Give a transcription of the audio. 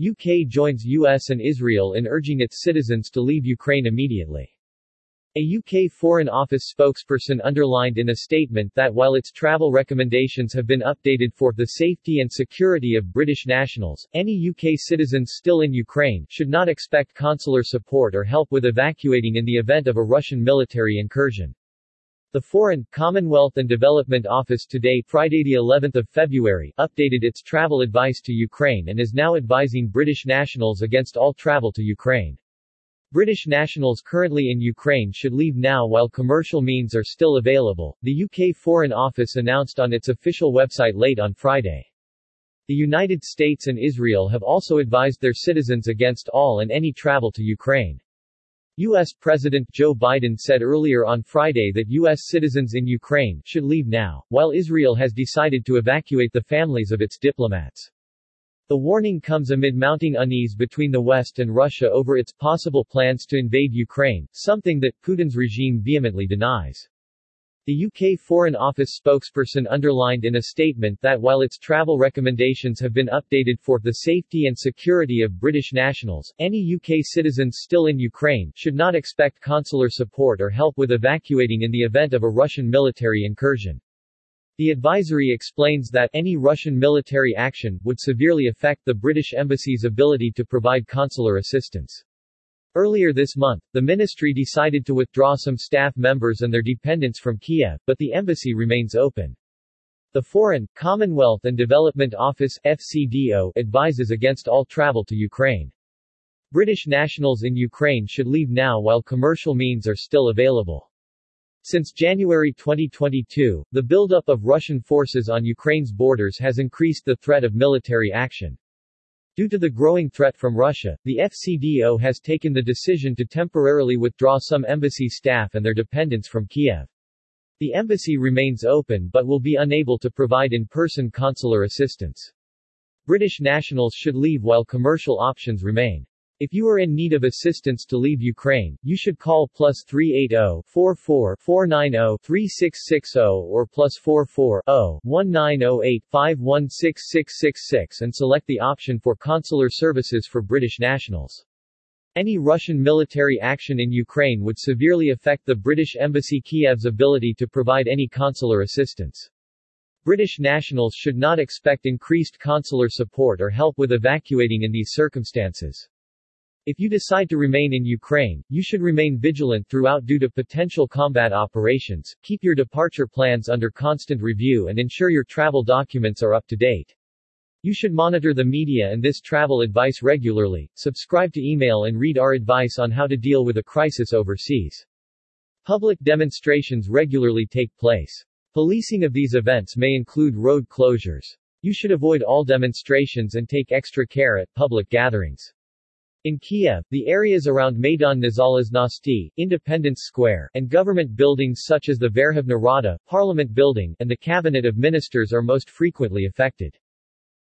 UK joins US and Israel in urging its citizens to leave Ukraine immediately. A UK Foreign Office spokesperson underlined in a statement that while its travel recommendations have been updated for the safety and security of British nationals, any UK citizens still in Ukraine should not expect consular support or help with evacuating in the event of a Russian military incursion. The Foreign, Commonwealth and Development Office today Friday the 11th of February updated its travel advice to Ukraine and is now advising British nationals against all travel to Ukraine. British nationals currently in Ukraine should leave now while commercial means are still available, the UK Foreign Office announced on its official website late on Friday. The United States and Israel have also advised their citizens against all and any travel to Ukraine. U.S. President Joe Biden said earlier on Friday that U.S. citizens in Ukraine should leave now, while Israel has decided to evacuate the families of its diplomats. The warning comes amid mounting unease between the West and Russia over its possible plans to invade Ukraine, something that Putin's regime vehemently denies. The UK Foreign Office spokesperson underlined in a statement that while its travel recommendations have been updated for the safety and security of British nationals, any UK citizens still in Ukraine should not expect consular support or help with evacuating in the event of a Russian military incursion. The advisory explains that any Russian military action would severely affect the British Embassy's ability to provide consular assistance. Earlier this month, the ministry decided to withdraw some staff members and their dependents from Kiev, but the embassy remains open. The Foreign, Commonwealth and Development Office FCDO advises against all travel to Ukraine. British nationals in Ukraine should leave now while commercial means are still available. Since January 2022, the buildup of Russian forces on Ukraine's borders has increased the threat of military action. Due to the growing threat from Russia, the FCDO has taken the decision to temporarily withdraw some embassy staff and their dependents from Kiev. The embassy remains open but will be unable to provide in-person consular assistance. British nationals should leave while commercial options remain. If you are in need of assistance to leave Ukraine, you should call plus 380-44-490-3660 or plus 44-0-1908-516666 and select the option for consular services for British nationals. Any Russian military action in Ukraine would severely affect the British Embassy Kiev's ability to provide any consular assistance. British nationals should not expect increased consular support or help with evacuating in these circumstances. If you decide to remain in Ukraine, you should remain vigilant throughout due to potential combat operations, keep your departure plans under constant review and ensure your travel documents are up to date. You should monitor the media and this travel advice regularly, subscribe to email and read our advice on how to deal with a crisis overseas. Public demonstrations regularly take place. Policing of these events may include road closures. You should avoid all demonstrations and take extra care at public gatherings. In Kiev, the areas around Maidan Nezalezhnosti, Independence Square, and government buildings such as the Verkhovna Rada, Parliament Building, and the Cabinet of Ministers are most frequently affected.